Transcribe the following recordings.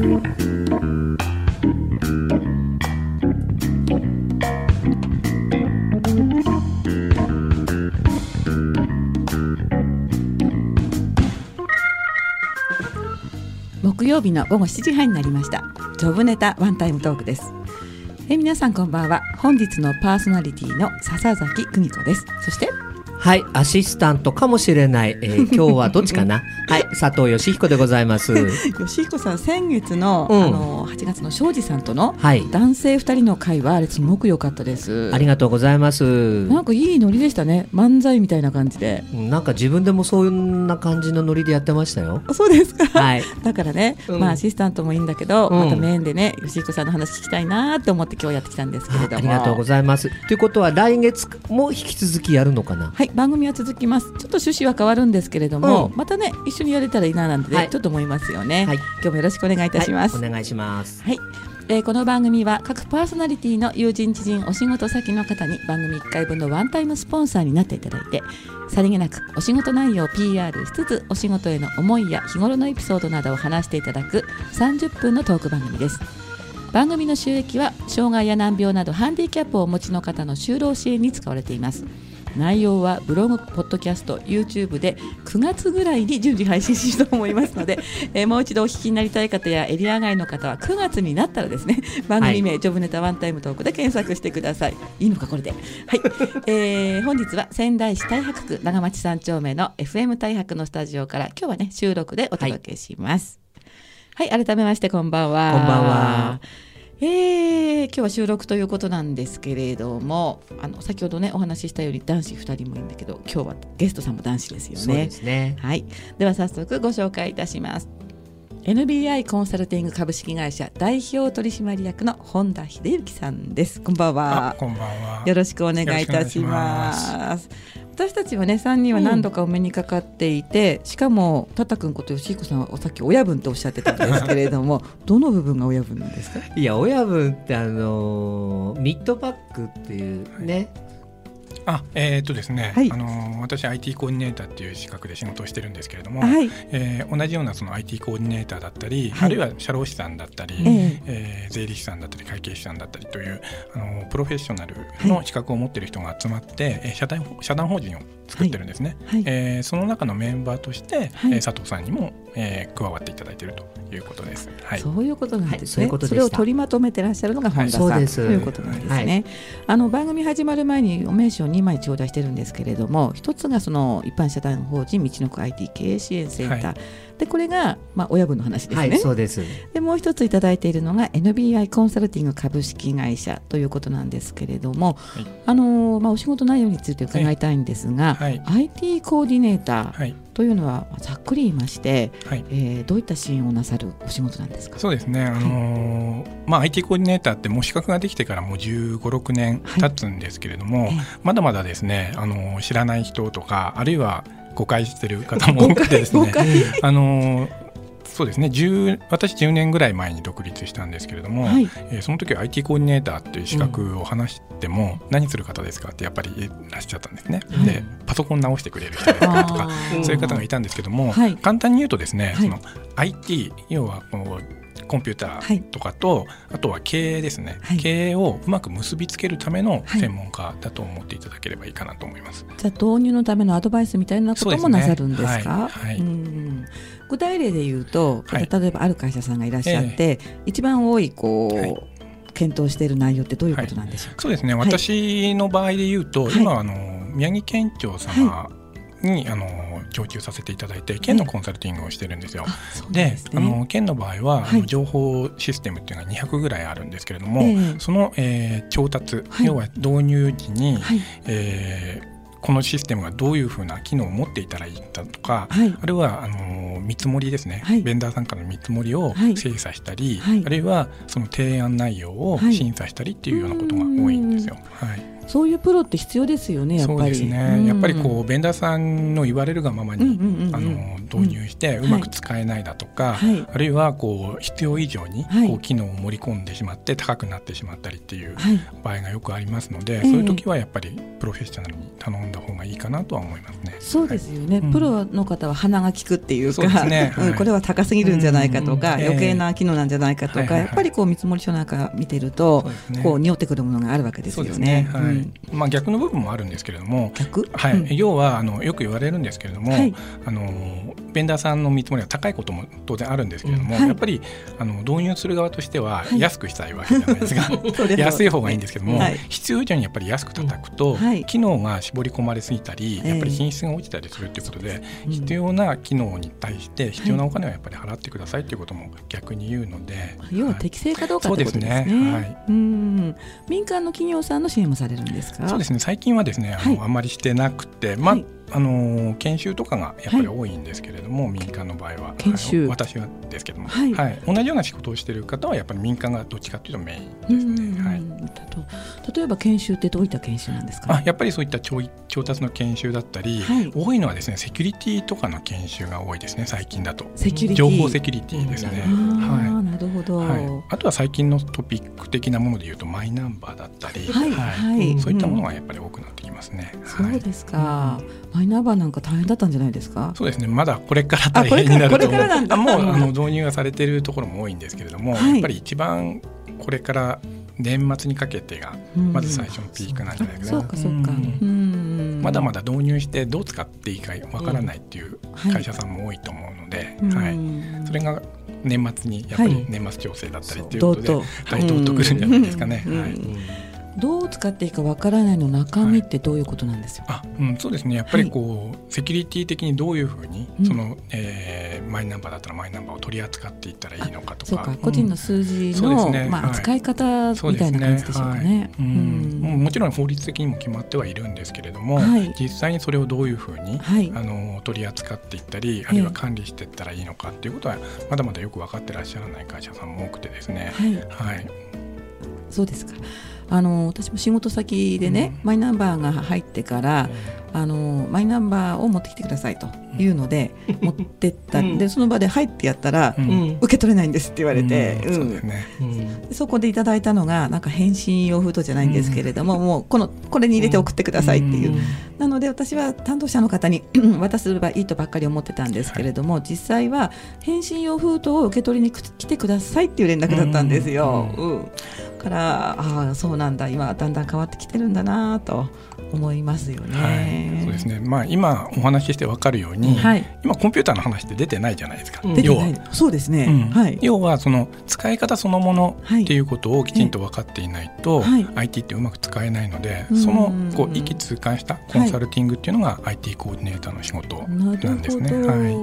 木曜日の午後7時半になりました。ジョブネタワンタイムトークです。え皆さんこんばんは。本日のパーソナリティの笹崎久美子です。そしてはい、アシスタントかもしれない。えー、今日はどっちかな？はい、佐藤義彦でございます。義彦さん、先月の、うん、あの8月の庄司さんとの、はい、男性2人の会話あれすごく良かったです。ありがとうございます。なんかいいノリでしたね。漫才みたいな感じで。なんか自分でもそんな感じのノリでやってましたよ。そうですか。はい。だからね、うん、まあアシスタントもいいんだけど、うん、またメインでね、義彦さんの話聞きたいなと思って今日やってきたんですけれども。ありがとうございます。ということは来月も引き続きやるのかな？はい、番組は続きます。ちょっと趣旨は変わるんですけれども、うん、またね一緒にやれたらいいななんて、ねはい、ちょっと思いますよね、はい、今日もよろしくお願いいたします、はい、お願いします。はい。えー、この番組は各パーソナリティの友人知人お仕事先の方に番組1回分のワンタイムスポンサーになっていただいてさりげなくお仕事内容を PR しつつお仕事への思いや日頃のエピソードなどを話していただく30分のトーク番組です。番組の収益は障害や難病などハンディキャップをお持ちの方の就労支援に使われています内容はブログ、ポッドキャスト、YouTube で9月ぐらいに順次配信しようと思いますので、えー、もう一度お聞きになりたい方やエリア外の方は9月になったらですね 番組名、はい、ジョブネタワンタイムトークで検索してください。いいのかこれで。はい、えー、本日は仙台市太白区長町三丁目の FM 太白のスタジオから今日はね収録でお届けします。はい、はい、改めましてこんばんは。こんばんは。えー、今日は収録ということなんですけれどもあの先ほどねお話ししたように男子2人もいるんだけど今日はゲストさんも男子ですよね。そうですねはい、では早速ご紹介いたします。NBI コンサルティング株式会社代表取締役の本田秀之さんです。こんばんは。こんばんは。よろしくお願いいたします。私たちはね3人は何度かお目にかかっていて、うん、しかもタタ君こと吉彦さんはさっき親分とおっしゃってたんですけれども どの部分が親分なんですか？いや親分ってあのミッドバックっていうね、あえー、っとですね、はい、あの私 IT コーディネーターっていう資格で仕事をしてるんですけれども、はい、えー、同じようなその IT コーディネーターだったり、はい、あるいは社労士さんだったり、えー、えー、税理士さんだったり会計士さんだったりというあのプロフェッショナルの資格を持っている人が集まって、え社団社団法人を作ってるんですね、はい、えー、その中のメンバーとして、はい、えー、佐藤さんにも、えー、加わっていただいているということです。はい、そういうことなんですね。はい、それを取りまとめてらっしゃるのが本田さん、はい、ということなんですね。あの番組始まる前にお名刺を2枚頂戴してるんですけれども、一つがその一般社団法人道のく IT 経営支援センター。でこれが、まあ、親分の話ですね。はい、そうです。でもう一つ頂いているのが NBI コンサルティング株式会社ということなんですけれども、はい、あのまあ、お仕事内容について伺いたいんですが、はい、IT コーディネーターというのはざっくり言いまして、はい、えー、どういった支援をなさるお仕事なんですか？そうですね、あのー、まあ、IT コーディネーターってもう資格ができてからもう15、6年経つんですけれども、まだまだですね、あのー、知らない人とかあるいは誤解してる方も多くてですね。あのそうですね。私10年ぐらい前に独立したんですけれども、はい、えー、その時は IT コーディネーターっていう資格を話しても、うん、何する方ですかってやっぱりいらっしゃったんですね、はい、でパソコン直してくれる人ですかとかそういう方がいたんですけども、はい、簡単に言うとですね、その IT 要はこうコンピューターとかと、はい、あとは経営ですね、はい、経営をうまく結びつけるための専門家だと思っていただければいいかなと思います。じゃあ導入のためのアドバイスみたいなこともなさるんですか？はい、具体例で言うと、例えばある会社さんがいらっしゃって、えー、一番多いこう、検討している内容ってどういうことなんでしょうか？そうですね。私の場合で言うと、今あの宮城県庁様に、あの供給させていただいて県のコンサルティングをしてるんですよ。で、あの県の場合は、はい、情報システムっていうのが200ぐらいあるんですけれども、えー、その、えー、調達、はい、要は導入時に、はい、えーこのシステムがどういうふうな機能を持っていたらいいかとか、はい、あるいはあの見積もりですね、はい、ベンダーさんからの見積もりを精査したり、はい、あるいはその提案内容を審査したりっていうようなことが多いんですよ。はいそういうプロって必要ですよねやっぱり。そうですね、うん、やっぱりこうベンダーさんの言われるがままに、あの導入してうまく使えないだとか、はい、あるいはこう必要以上にこう機能を盛り込んでしまって高くなってしまったりっていう場合がよくありますので、はい、そういう時はやっぱりプロフェッショナルに頼んだ方がいいかなとは思いますね。そうですよね、プロの方は鼻が利くっていうか、ね。うん、これは高すぎるんじゃないかとか、余計な機能なんじゃないかとか、やっぱりこう見積書なんか見てると、こう匂ってくるものがあるわけですよね。はい、まあ逆の部分もあるんですけれども、はい、要はあのよく言われるんですけれども、あのベンダーさんの見積もりは高いことも当然あるんですけれども、やっぱりあの導入する側としては安くしたいわけじゃないですか、安い方がいいんですけども、必要以上にやっぱり安く叩くと、機能が絞り込まれすぎたりやっぱり品質が落ちたりするということで、必要な機能に対して必要なお金はやっぱり払ってくださいということも逆に言うので、要は適正かどうかってことですね。すね。はい、うん。民間の企業さんの支援もされるんですか？そうですね。最近はですねあの、あんまりしてなくて、まああの研修とかがやっぱり多いんですけれども、はい、民間の場合は。研修、はい、私はですけども、はい、はい、同じような仕事をしている方はやっぱり民間がどっちかというとメインですね。はい、例えば研修ってどういった研修なんですか、あやっぱりそういった調調達の研修だったり、多いのはですねセキュリティとかの研修が多いですね最近だと。セキュリティ。情報セキュリティですね。はい、なるほど、はい、あとは最近のトピック的なものでいうとマイナンバーだったり、はい。はい。そういったものがやっぱり多くなってきますね。そうですか、マイナンバーなんか大変だったんじゃないですか？そうですね。まだこれから大変になると思う。あもうあの導入がされているところも多いんですけれども、はい、やっぱり一番これから年末にかけてがまず最初のピークなんじゃないかな、そうかそうか、まだまだ導入してどう使っていいかわからないっていう会社さんも多いと思うので、はい、それが年末にやっぱり年末調整だったりっていうことで、はい、どうとくるんじゃないですかね。はいどう使っていいかわからないの中身ってどういうことなんですよ、はい、あうん、そうですね。やっぱりこう、はい、セキュリティ的にどういうふうに、その、えー、マイナンバーだったらマイナンバーを取り扱っていったらいいのかとか。そうか。個人の数字の、うんね、まあ、扱い。方みたいな感じでしょうかね。うん、もちろん法律的にも決まってはいるんですけれども、実際にそれをどういうふうに、あの取り扱っていったりあるいは管理していったらいいのかっていうことはまだまだよく分かってらっしゃらない会社さんも多くてですね。はい、はい、そうですかあの私も仕事先でね、うん、マイナンバーが入ってから、あのマイナンバーを持ってきてくださいというので、うん、持ってった。ん。で、その場で入ってやったら、受け取れないんですって言われて、そこでいただいたのがなんか返信用封筒じゃないんですけれども、もうこのこれに入れて送ってくださいっていう、なので私は担当者の方に 渡せばいいとばっかり思ってたんですけれども、はい、実際は返信用封筒を受け取りに来てくださいっていう連絡だったんですよ。うん。からああそうなんだ。今だんだん変わってきてるんだなと思いますよね。はい、そうですね。まあ今お話ししてわかるように、はい、今コンピューターの話って出てないじゃないですか。うん、要はそうですね、うん、はい。要はその使い方そのものっていうことをきちんと分かっていないと、はい、IT ってうまく使えないので、そのこう意気通貫したコンサルティングっていうのが IT コーディネーターの仕事なんですね。はい。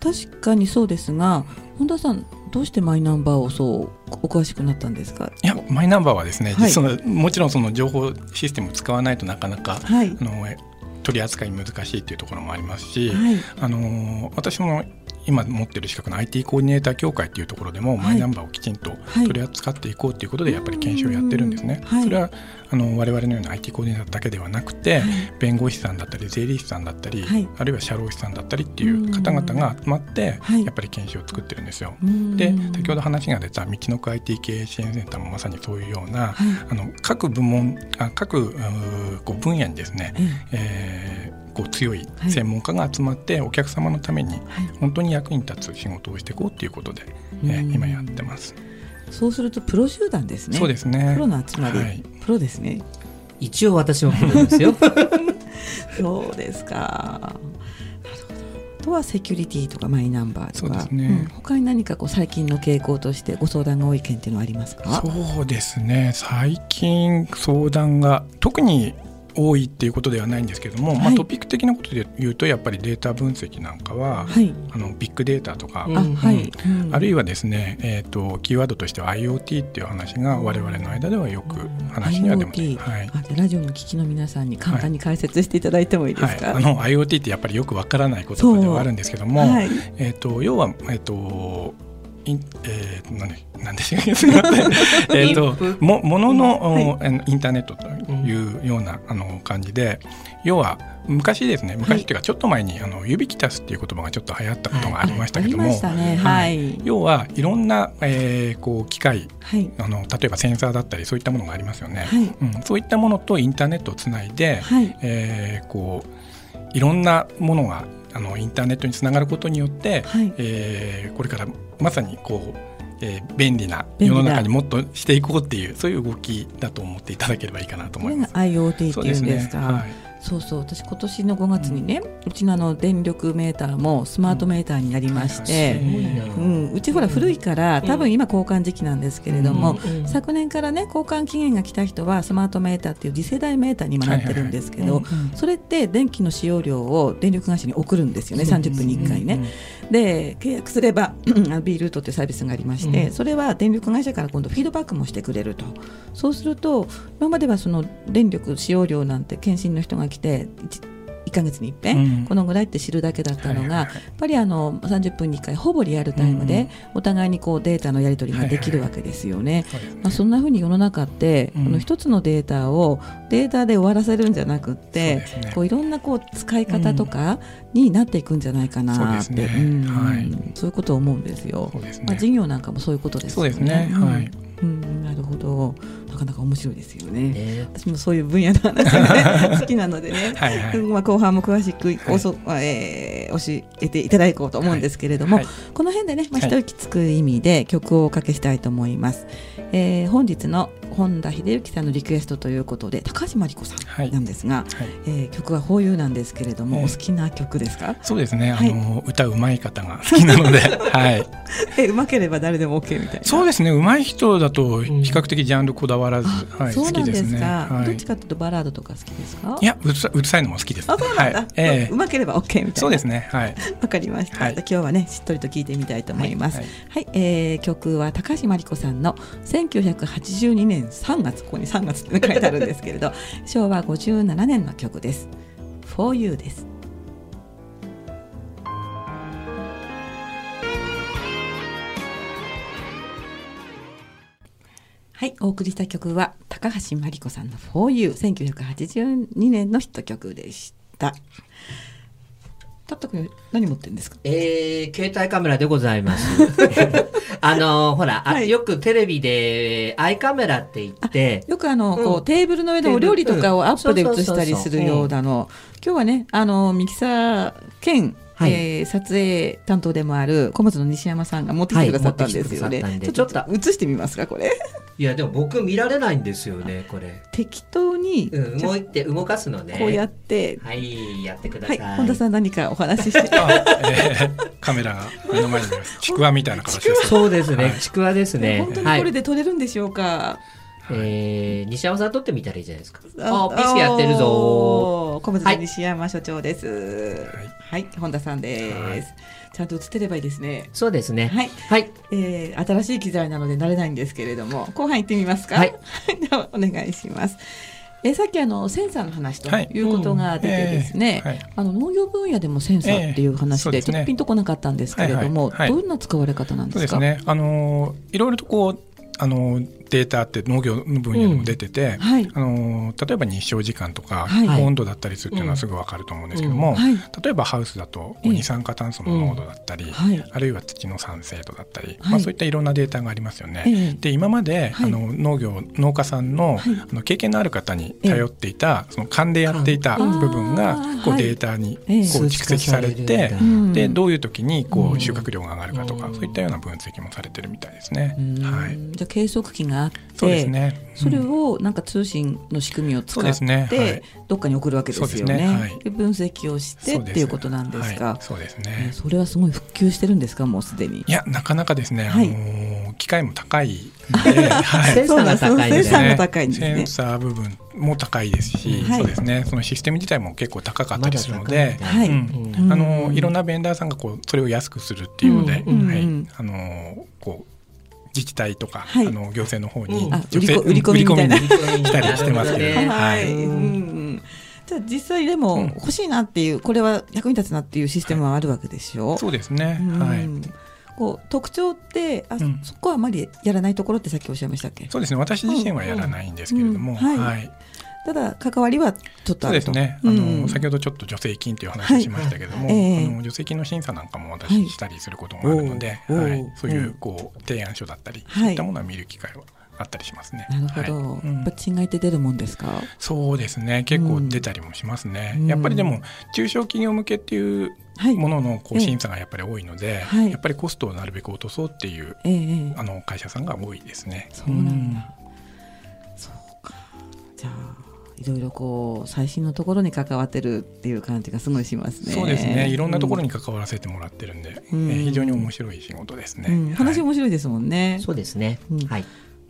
確かにそうですが本田さんどうしてマイナンバーをそうお詳しくなったんですか？いやマイナンバーはですね、はい、そのもちろんその情報システムを使わないとなかなか、はい、あの取り扱い難しいっていうところもありますし、はい、あの私も今持ってる資格の IT コーディネーター協会っていうところでも、マイナンバーをきちんと取り扱っていこうということでやっぱり研修をやってるんですね。それはあの我々のような IT コーディネーターだけではなくて、弁護士さんだったり税理士さんだったり、あるいは社労士さんだったりっていう方々が集まって、やっぱり研修を作ってるんですよ。で先ほど話が出た道のく IT 経営支援センターもまさにそういうような、あの各部門あ各こう分野にですね、えーこう強い専門家が集まってお客様のために本当に役に立つ仕事をしていこうということで、えー、今やってます。そうするとプロ集団ですね。そうですね。プロの集まり、はい、プロですね。一応私もプロですよ。そうですか。とはセキュリティとかマイナンバーとか、ねうん、他に何かこう最近の傾向としてご相談が多い件っていうのはありますか？そうですね最近相談が特に多いっていうことではないんですけれども、はい、まあ、トピック的なことで言うとやっぱりデータ分析なんかは、はい、あのビッグデータとか、うんあるいはですね、えーと、キーワードとしては IoT っていう話が我々の間ではよく話には出ます、はい、ラジオの聞きの皆さんに簡単に解説していただいてもいいですか、あの IoT ってやっぱりよくわからない言葉ではあるんですけども、えーと、要は、えーとインえー、なんでな ん。でしえっともものの、はい、インターネットというような、あの感じで要は昔ですね昔っていうかちょっと前に、あのユビキタスっていう言葉がちょっと流行ったことがありましたけども、はい。要はいろんな、えー、こう機械、はい、あの例えばセンサーだったりそういったものがありますよね、はい。うん、そういったものとインターネットをつないで、はい。えー、こういろんなものがあのインターネットにつながることによって、はい、えー、これからまさにこうえー、便利な世の中にもっとしていこうっていうそういう動きだと思っていただければいいかなと思います。IoT っていうんですか。はいそうそう私今年の5月にね、うん、ちのあの電力メーターもスマートメーターになりまして、うん、うちほら古いから多分今交換時期なんですけれども、昨年からね交換期限が来た人はスマートメーターっていう次世代メーターに今なってるんですけど、それって電気の使用量を電力会社に送るんですよね30分に1回ね。で契約すれば B ルートっていうサービスがありまして、それは電力会社から今度フィードバックもしてくれると。そうすると今まではその電力使用量なんて検診の人が来て1か月に一遍、うん、このぐらいって知るだけだったのが、やっぱりあの30分に1回ほぼリアルタイムでお互いにこうデータのやり取りができるわけですよね。まあ、そんなふうに世の中って、この一つのデータをデータで終わらせるんじゃなくって、ね、こういろんなこう使い方とかになっていくんじゃないかなって、そうい。うことを思うんですよ。まあ、事業なんかもそういうことですよね。そうですね、はいうん、なるほど。なかなか面白いですよね。ね私もそういう分野の話が、ね、好きなのでねはい、まあ、後半も詳しくおそ、はい、えー、教えていただこうと思うんですけれども、はい、この辺でね、まあ、一息つく意味で曲をおかけしたいと思います。えー、本日の本田秀幸さんのリクエストということで高橋真理子さんなんですが、はい、えー、曲は「法有」なんですけれども、えー、お好きな曲ですか？そうですね、あの歌うまい方が好きなので、はい、えうまければ誰でも OK みたいな。そうですね。うまい人だと比較的ジャンルこだわらず、はい、好きですね。はい、どっちかというとバラードとか好きですか？いやうるさうるさいのも好きです。あそうなんだ、はい。えー、うまければ OK みたいな。そうですね。はい。わかりました、はい、今日はねしっとりと聞いてみたいと思います、はい、はい、えー、曲は高橋真理子さんの1982年3月ここにに3月って書いてあるんですけれど 昭和57年の曲です。For You です。はい、お送りした曲は高橋真理子さんの For You 1982年のヒット曲でした。たったくん何持ってるんですか？えー、携帯カメラでございます。あのほら、はい、よくテレビでアイカメラって言ってよくあの、うん、こうテーブルの上のお料理とかをアップで映したりするようなの今日はねあのミキサー兼はい、えー、撮影担当でもある小松の西山さんが持ってきてくださったんですよね。はい、ちょっと映してみますかこれ。いやでも僕見られないんですよねこれ。適当に、うん、動いて動かすのね。こうやってはいやってください。はい、本田さん何かお話しして。えー、カメラが目の前にちくわみたいな形です。そうですね、ちくわですね。本当にこれで撮れるんでしょうか？はいえー、西山さん撮ってみたらいいじゃないですか。あ、ピスやってるぞ。小松西山所長です。はい、はい、本田さんです。ちゃんと映ってればいいですね。そうですね。はい。はい。えー、新しい機材なので慣れないんですけれども、後半行ってみますか？はい。ではお願いします。えー、さっきあのセンサーの話ということが出てですね、はいうんえーはい、あの農業分野でもセンサーっていう話で、ちょっとピンとこなかったんですけれども、どんな使われ方なんですか？そうですね。あのいろいろとこうあのデータって農業の分野でも出てて、うん。はい、あの例えば日照時間とか、はい、温度だったりするっていうのはすぐ分かると思うんですけども、はい、例えばハウスだと二酸化炭素の濃度だったり、あるいは土の酸性度だったり、まあ、そういったいろんなデータがありますよね。で今まで、あの農業農家さんの,、あの経験のある方に頼っていた、その勘でやっていた部分がこうデータにこう蓄積されて、でどういう時にこう収穫量が上がるかとか、そういったような分析もされてるみたいですね。はい、じゃ計測器があってそうですね、それをなんか通信の仕組みを使って、ね。はい、どっかに送るわけですよね。で、ね。はい、分析をしてっていうことなんですか。そうですね、それはすごい普及してるんですか？もうすでに。いやなかなかですね、あの機械も高いので、はい、センサーが高い。センサー部分も高いですし、そうですね。そのシステム自体も結構高かったりするので、はい、あのいろんなベンダーさんがこうそれを安くするっていうので、はい、あのこう自治体とか、はい、あの行政の方に売り売り込みみたいな。したりしてますけど、はい。じゃ実際でも欲しいなっていう、これは役に立つなっていうシステムはあるわけでしょ？そうですね。はい。こう特徴ってあ、うん。そこはあまりやらないところってさっきおっしゃいましたっけ？そうですね。私自身はやらないんですけれども、うん。はい。はいただ関わりはちょっとそうあると。ですね、あうん。の先ほどちょっと助成金という話をしましたけれども、あの助成金の審査なんかもはい私したりすることもあるので、はい。そういうこう提案書だったり、はい。そういったものは見る機会はあったりしますね。なるほど、はい。うん。やっぱ違いって出るもんですか？そうですね。結構出たりもしますね、うん。やっぱりでも中小企業向けっていうはいもののこええ。う審査がやっぱり多いので、はい。やっぱりコストをなるべく落とそうっていうええ。ええあの会社さんが多いですね。そうなんだ、そうか。じゃあいろいろこう最新のところに関わってるっていう感じがすごいしますね。そうですね。いろんなところに関わらせてもらってるんで、うん。えー非常に面白い仕事ですね。うん、話はい。面白いですもんね、そうですね、うん。はい。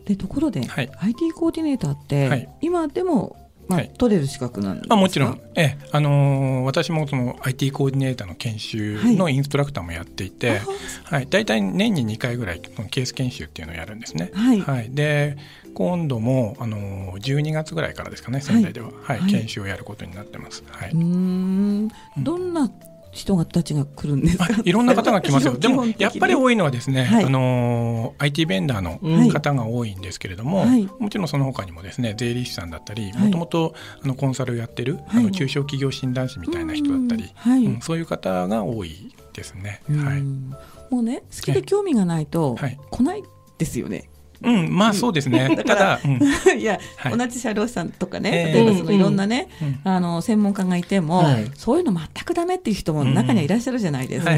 でところで、はい。IT コーディネーターって、はい。今でも、まあはい取れる資格なんですか？あもちろん、ええ。あのー私もその IT コーディネーターの研修のインストラクターもやっていて、はい。大体年に2回ぐらいこのケース研修っていうのをやるんですね。はい。で今度も、あのー12月ぐらいからですかね仙台では、はい。はい。研修をやることになってます。はい、うーん。どんな人たちが来るんですいろんな方が来ますよ。でもやっぱり多いのはですね、はい。あのー IT ベンダーのはい方が多いんですけれども、はい。もちろんその他にもですね税理士さんだったり、はい。もともとあのコンサルやってる、はい。あの中小企業診断士みたいな人だったり、うん。そういう方が多いですね。うん。はい。もうね好きで興味がないとはい。来ないですよね、うん、まあそうですね。ただ、うん、いや、はい。同じ社労士さんとかね、ええ例えばそのいろんなね、うんあの専門家がいても、はい。そういうの全くダメっていう人も中にはいらっしゃるじゃないですか。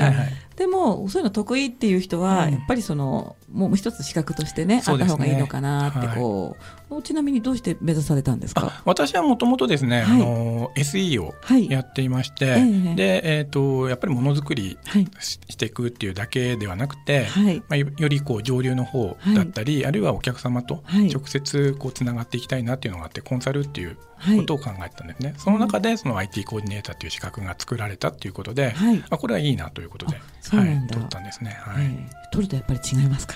でもそういうの得意っていう人は、うん。やっぱりそのもう一つ資格としてねあった方がいいのかなってこう、ちなみにどうして目指されたんですあか私はもともとですね、はい。あの SE をはい。やっていまして、ええで、えっ、とやっぱりものづくりはい。ししていくっていうだけではなくて、はい。まあ、よよりこう上流の方だったり、あるいはお客様とはい。直接こうつながっていきたいなっていうのがあってコンサルっていうはい。ことを考えてたんですね、その中でその IT コーディネーターっていう資格が作られたっていうことで、はい。あこれはいいなということで、はい取ったんですね。はい。ええ。取るとやっぱり違いますか？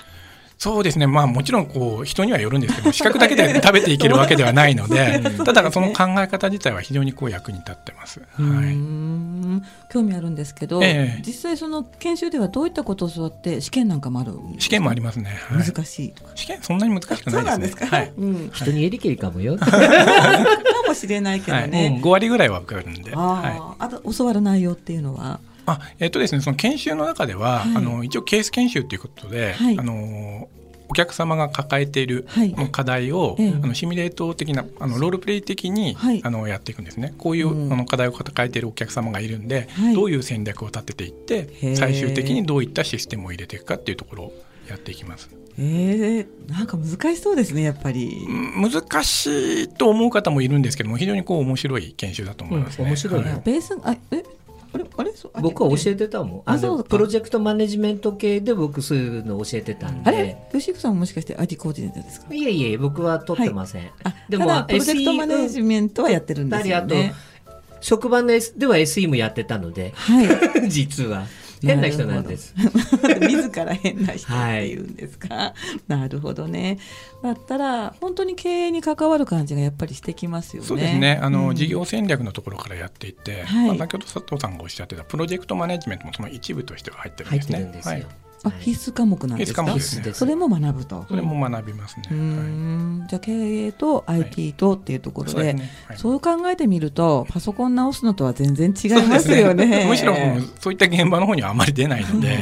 そうですね、まあ、もちろんこう人にはよるんですけど 資格だけで食べていけるわけではないので うんただその考え方自体は非常にこう役に立ってます。はい。ん。興味あるんですけど、ええ。実際その研修ではどういったことを教わって試験なんかもあるんですか？試験もありますね。はい。難しいとか、試験そんなに難しくないですね。そうなんですか、はい。うん、か人によりけりかもよ。もしれないけどはい、ね、もう5割ぐらいは受かるんで。あはい。ーあと教わる内容っていうのは？あえっとですね、その研修の中では、はい。あの一応ケース研修ということで、はい。あのお客様が抱えているはい。課題を、ええ。あのシミュレート的なあのロールプレイ的に、はい。あのやっていくんですね。こういう、うん。あの課題を抱えているお客様がいるんで、はい。どういう戦略を立てていって最終的にどういったシステムを入れていくかっていうところをやっていきます。え。ー、なんか難しそうですねやっぱり、うん難しいと思う方もいるんですけども非常にこう面白い研修だと思いますね。うん面白い。はねベースあえ？あれあれ？そうあ僕は教えてたもん。あのプロジェクトマネジメント系で僕そういうの教えてたんあれ？で。吉久さんももしかして IT コーディネーターですか？いえいえ、僕は取ってません。あでもプロジェクトマネジメントはやってるんですよ。あとね、職場の S では SE もやってたので、はい。実は。変な人なんです。自ら変な人ってい。うんですか、なるほどね。だったら本当に経営に関わる感じがやっぱりしてきますよね。そうですね。あの、うん。事業戦略のところからやっていって、はい。まあ、先ほど佐藤さんがおっしゃってたプロジェクトマネジメントもその一部としては入ってるん入ってですね。るんですよ。はいあ必須科目なんですか？必須科目それも学ぶと。それも学びますね。うーんじゃあ経営と IT とっていうところで、そうですね。はい。そう考えてみるとパソコン直すのとは全然違いますよね。むしろそういった現場の方にはあまり出ないので、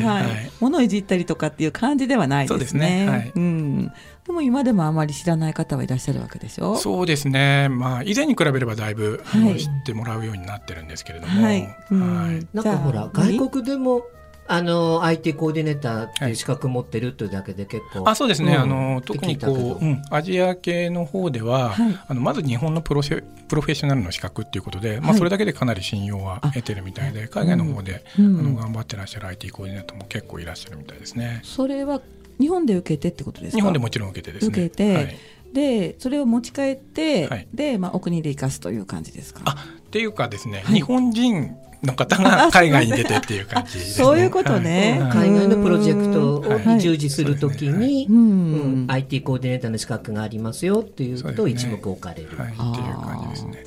物をい。じったりとかっていう感じではないですね。ですね。はい。うん。でも今でもあまり知らない方はいらっしゃるわけでしょ？そうですね、まあ、以前に比べればだいぶ、知ってもらうようになってるんですけれども、はい。うん。はい。なんかほら、外国でも、あの、IT コーディネーターっていう資格持ってるというだけで結構。あそうですね、うん。あの特にこう、うん、アジア系の方では、はい。あのまず日本のプロシェプロフェッショナルの資格っていうことで、まあ、はい。それだけでかなり信用は得てるみたいで海外の方で、うん。あの頑張ってらっしゃる IT コーディネーターも結構いらっしゃるみたいですね。それは日本で受けてってことですか？日本でもちろん受けてですね。受けてはい。でそれを持ち帰って、はい。でまあお国で生かすという感じですか？あっていうかですね、はい。日本人の方が海外に出てっていう感じですね。そういうことねはい海外のプロジェクトはいに従事するときに、ううんん。IT コーディネーターの資格がありますよっていうことを一目置かれる。はい、っていう感じですね。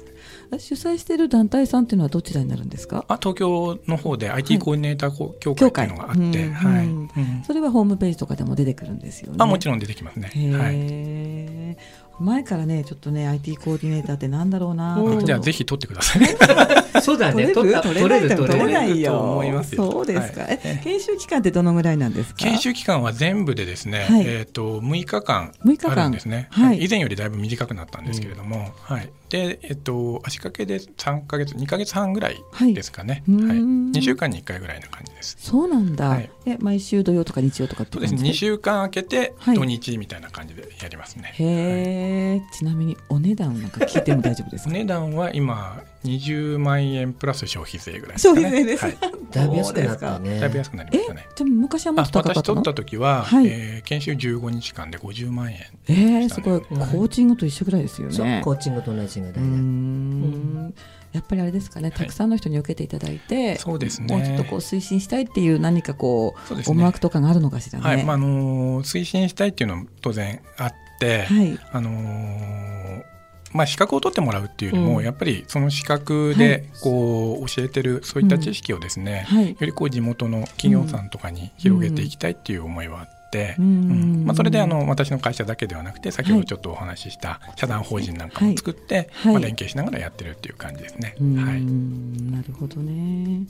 主催している団体さんっていうのはどちらになるんですか？あ東京の方で IT コーディネーター協会っていうのがあって、はいうんそれはホームページとかでも出てくるんですよね。あもちろん出てきますね。はい、前からねちょっとね IT コーディネーターってなんだろうなじゃあぜひ取ってください。そうだね。取れ取れる取れないよ思いますそうですか、はい、え研修期間ってどのぐらいなんですか？研修期間は全部でですね、はい、えっ、ー、と6日間あるんですね、はい、以前よりだいぶ短くなったんですけれども、うん、はい。でえっ、ー、と足掛けで3か月2か月半ぐらいですかね、はいはい、2週間に1回ぐらいな感じです。そうなんだ、はい、え毎週土曜とか日曜とかってそうですね。2週間空けて土日みたいな感じでやりますね、へえ、ちなみにお値段なんか聞いても大丈夫ですか？お値段は今20万円プラス消費税ぐらいですかね。消費税です。はい、だいぶ安くなったね。だいぶ安くなりましたね。でも昔はもっと高かった私取った時は、はい、えー、研修15日間で50万円、ね、えー、すごいコーチングと一緒ぐらいですよね。コーチングと同じぐらいで。やっぱりあれですかね、たくさんの人に受けていただいて、はい、そうですね。もうちょっとこう推進したいっていう何かこう、ね、思惑とかがあるのかしらね。はい、まああのー、推進したいっていうのも当然あって、はい、あのーまあ、資格を取ってもらうっていうよりも、うん、やっぱりその資格でこう教えてるそういった知識をですね、うん。はい、よりこう地元の企業さんとかに広げていきたいっていう思いはあって。うんまあ、それであの私の会社だけではなくて先ほどちょっとお話しした社団法人なんかも作って、はい、まあ、連携しながらやってるっていう感じですね。はい、なるほどね。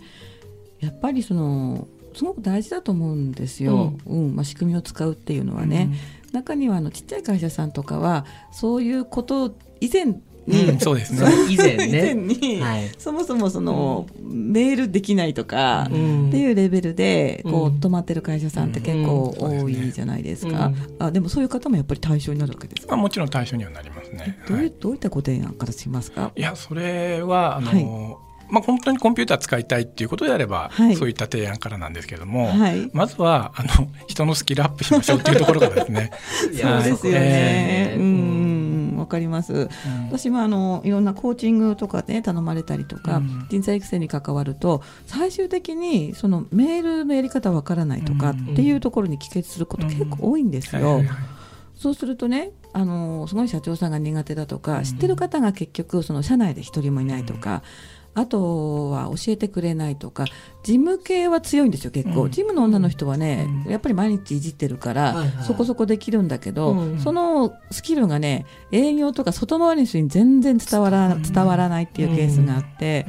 やっぱりそのすごく大事だと思うんですよ、うん。うん。まあ、仕組みを使うっていうのはね。中にはあのちっちゃい会社さんとかはそういうこと以前に、うん、そうですね。以前ね。以前に、はい、そもそもその、うん、メールできないとか、っていうレベルでこう、止まってる会社さんって結構多いじゃないですか、ね、あでもそういう方もやっぱり対象になるわけですか？あもちろん対象にはなりますね。どうはい、どういったご提案からしますか？いやそれはあの、はいまあ、本当にコンピューター使いたいっていうことであれば、はい、そういった提案からなんですけれども、はい、まずはあの人のスキルアップしましょうっていうところからですね。そうですよね、えー、うんわかります、うん、私もあのいろんなコーチングとかね頼まれたりとか、うん、人材育成に関わると最終的にそのメールのやり方わからないとかっていうところに帰結すること結構多いんですよ。そうするとねあのすごい社長さんが苦手だとか、知ってる方が結局その社内で一人もいないとか、あとは教えてくれないとか事務系は強いんですよ結構、うん、事務の女の人はね、うん、やっぱり毎日いじってるから、はいはい、そこそこできるんだけど、うん、そのスキルがね営業とか外回りの人に全然伝わら伝わらないっていうケースがあって。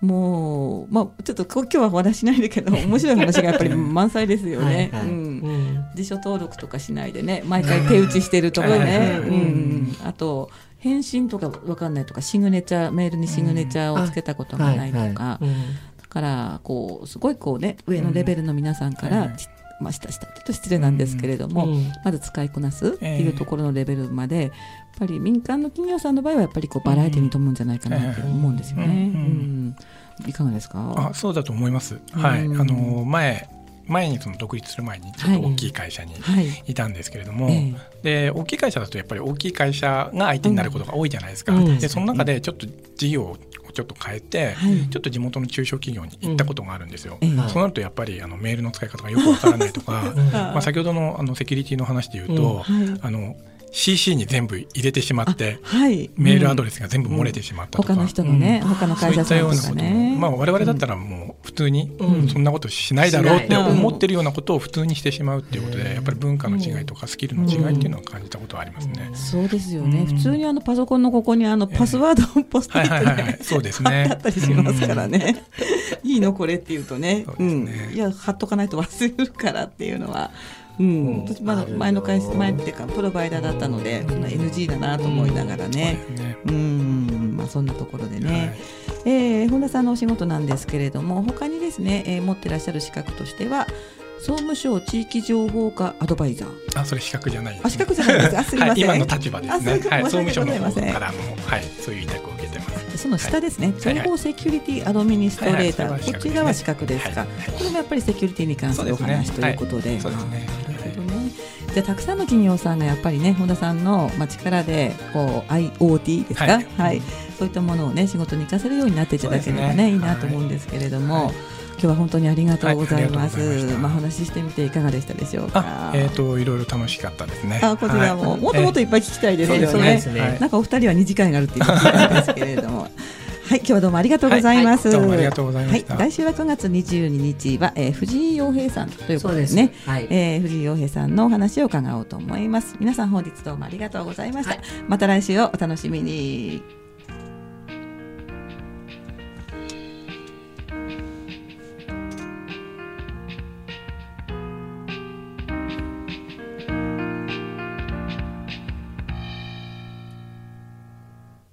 もう、まあ、ちょっと今日はお話しないんだけど 面白い話がやっぱり 満載ですよね。はいはい、うん。辞書登録とかしないでね毎回手打ちしてるとかね、うん、あと返信とか分かんないとかシグネチャーメールにシグネチャーをつけたことがないとか、だからこうすごいこうね上のレベルの皆さんから、まあ、したしたと失礼なんですけれども、まず使いこなすっていうところのレベルまで、やっぱり民間の企業さんの場合はやっぱりこうバラエティに富むんじゃないかなと思うんですよね。うんいかがですかあそうだと思います。はい、あの前前にその独立する前にちょっと大きい会社にい。たんですけれども、はいはい、で大きい会社だとやっぱり大きい会社が相手になることが多いじゃないですか、うん、でその中でちょっと事業をちょっと変えて、はい、ちょっと地元の中小企業に行ったことがあるんですよ、うん、そうなるとやっぱりあのメールの使い方がよくわからないとか、まあ、先ほどのあのセキュリティの話で言うと、あの CC に全部入れてしまって、はい、メールアドレスが全部漏れてしまったとか、他の人のね、他の会社さんとかね。まあ我々だったらもう普通に、そんなことしないだろうって思ってるようなことを普通にしてしまうっていうことでやっぱり文化の違いとかスキルの違いっていうのを感じたことはありますね。そうですよね、普通にあのパソコンのここにあのパスワードをポストイットでそうですね。あったりしますからね、いいのこれっていうとね。うん。いや貼っとかないと忘れるからっていうのは。うん、私まだ前の会社前っていうかプロバイダーだったのでその NG だなと思いながらね、うん、まあそんなところでね、はい、えー、本田さんのお仕事なんですけれども他にですね、えー、持ってらっしゃる資格としては総務省地域情報課アドバイザー。あ、それ資格じゃない、ね、あ、資格じゃないです。あ、すみません。はい、今の立場ですね。はい、総務省の方からも、はい、そういう委託を受けてます。その下ですね、情報セキュリティアドミニストレーター、こちらは資格ですか？これもやっぱりセキュリティに関するお話ということで。そうですね。じゃたくさんの企業さんがやっぱりね本田さんの、まあ、力でこう IoT ですか、はい、はい、そういったものをね仕事に生かせるようになっていただければね、ね、いいなと思うんですけれども。はい今日は本当にありがとうございます。はい、まあ話してみていかがでしたでしょうか？えっ、ー、といろいろ楽しかったですね。あこちらも、はい、もっともっといっぱい聞きたいですよね。えー、ねなんかお二人は二次会があるっていうことなんですけれども。はい、今日はどうもありがとうございます。はい、どうもありがとうございましはい、来週は9月22日は、えー、藤井洋平さんということですね。すはい、えー、藤井洋平さんのお話を伺おうと思います。皆さん本日どうもありがとうございました。はい、また来週をお楽しみに。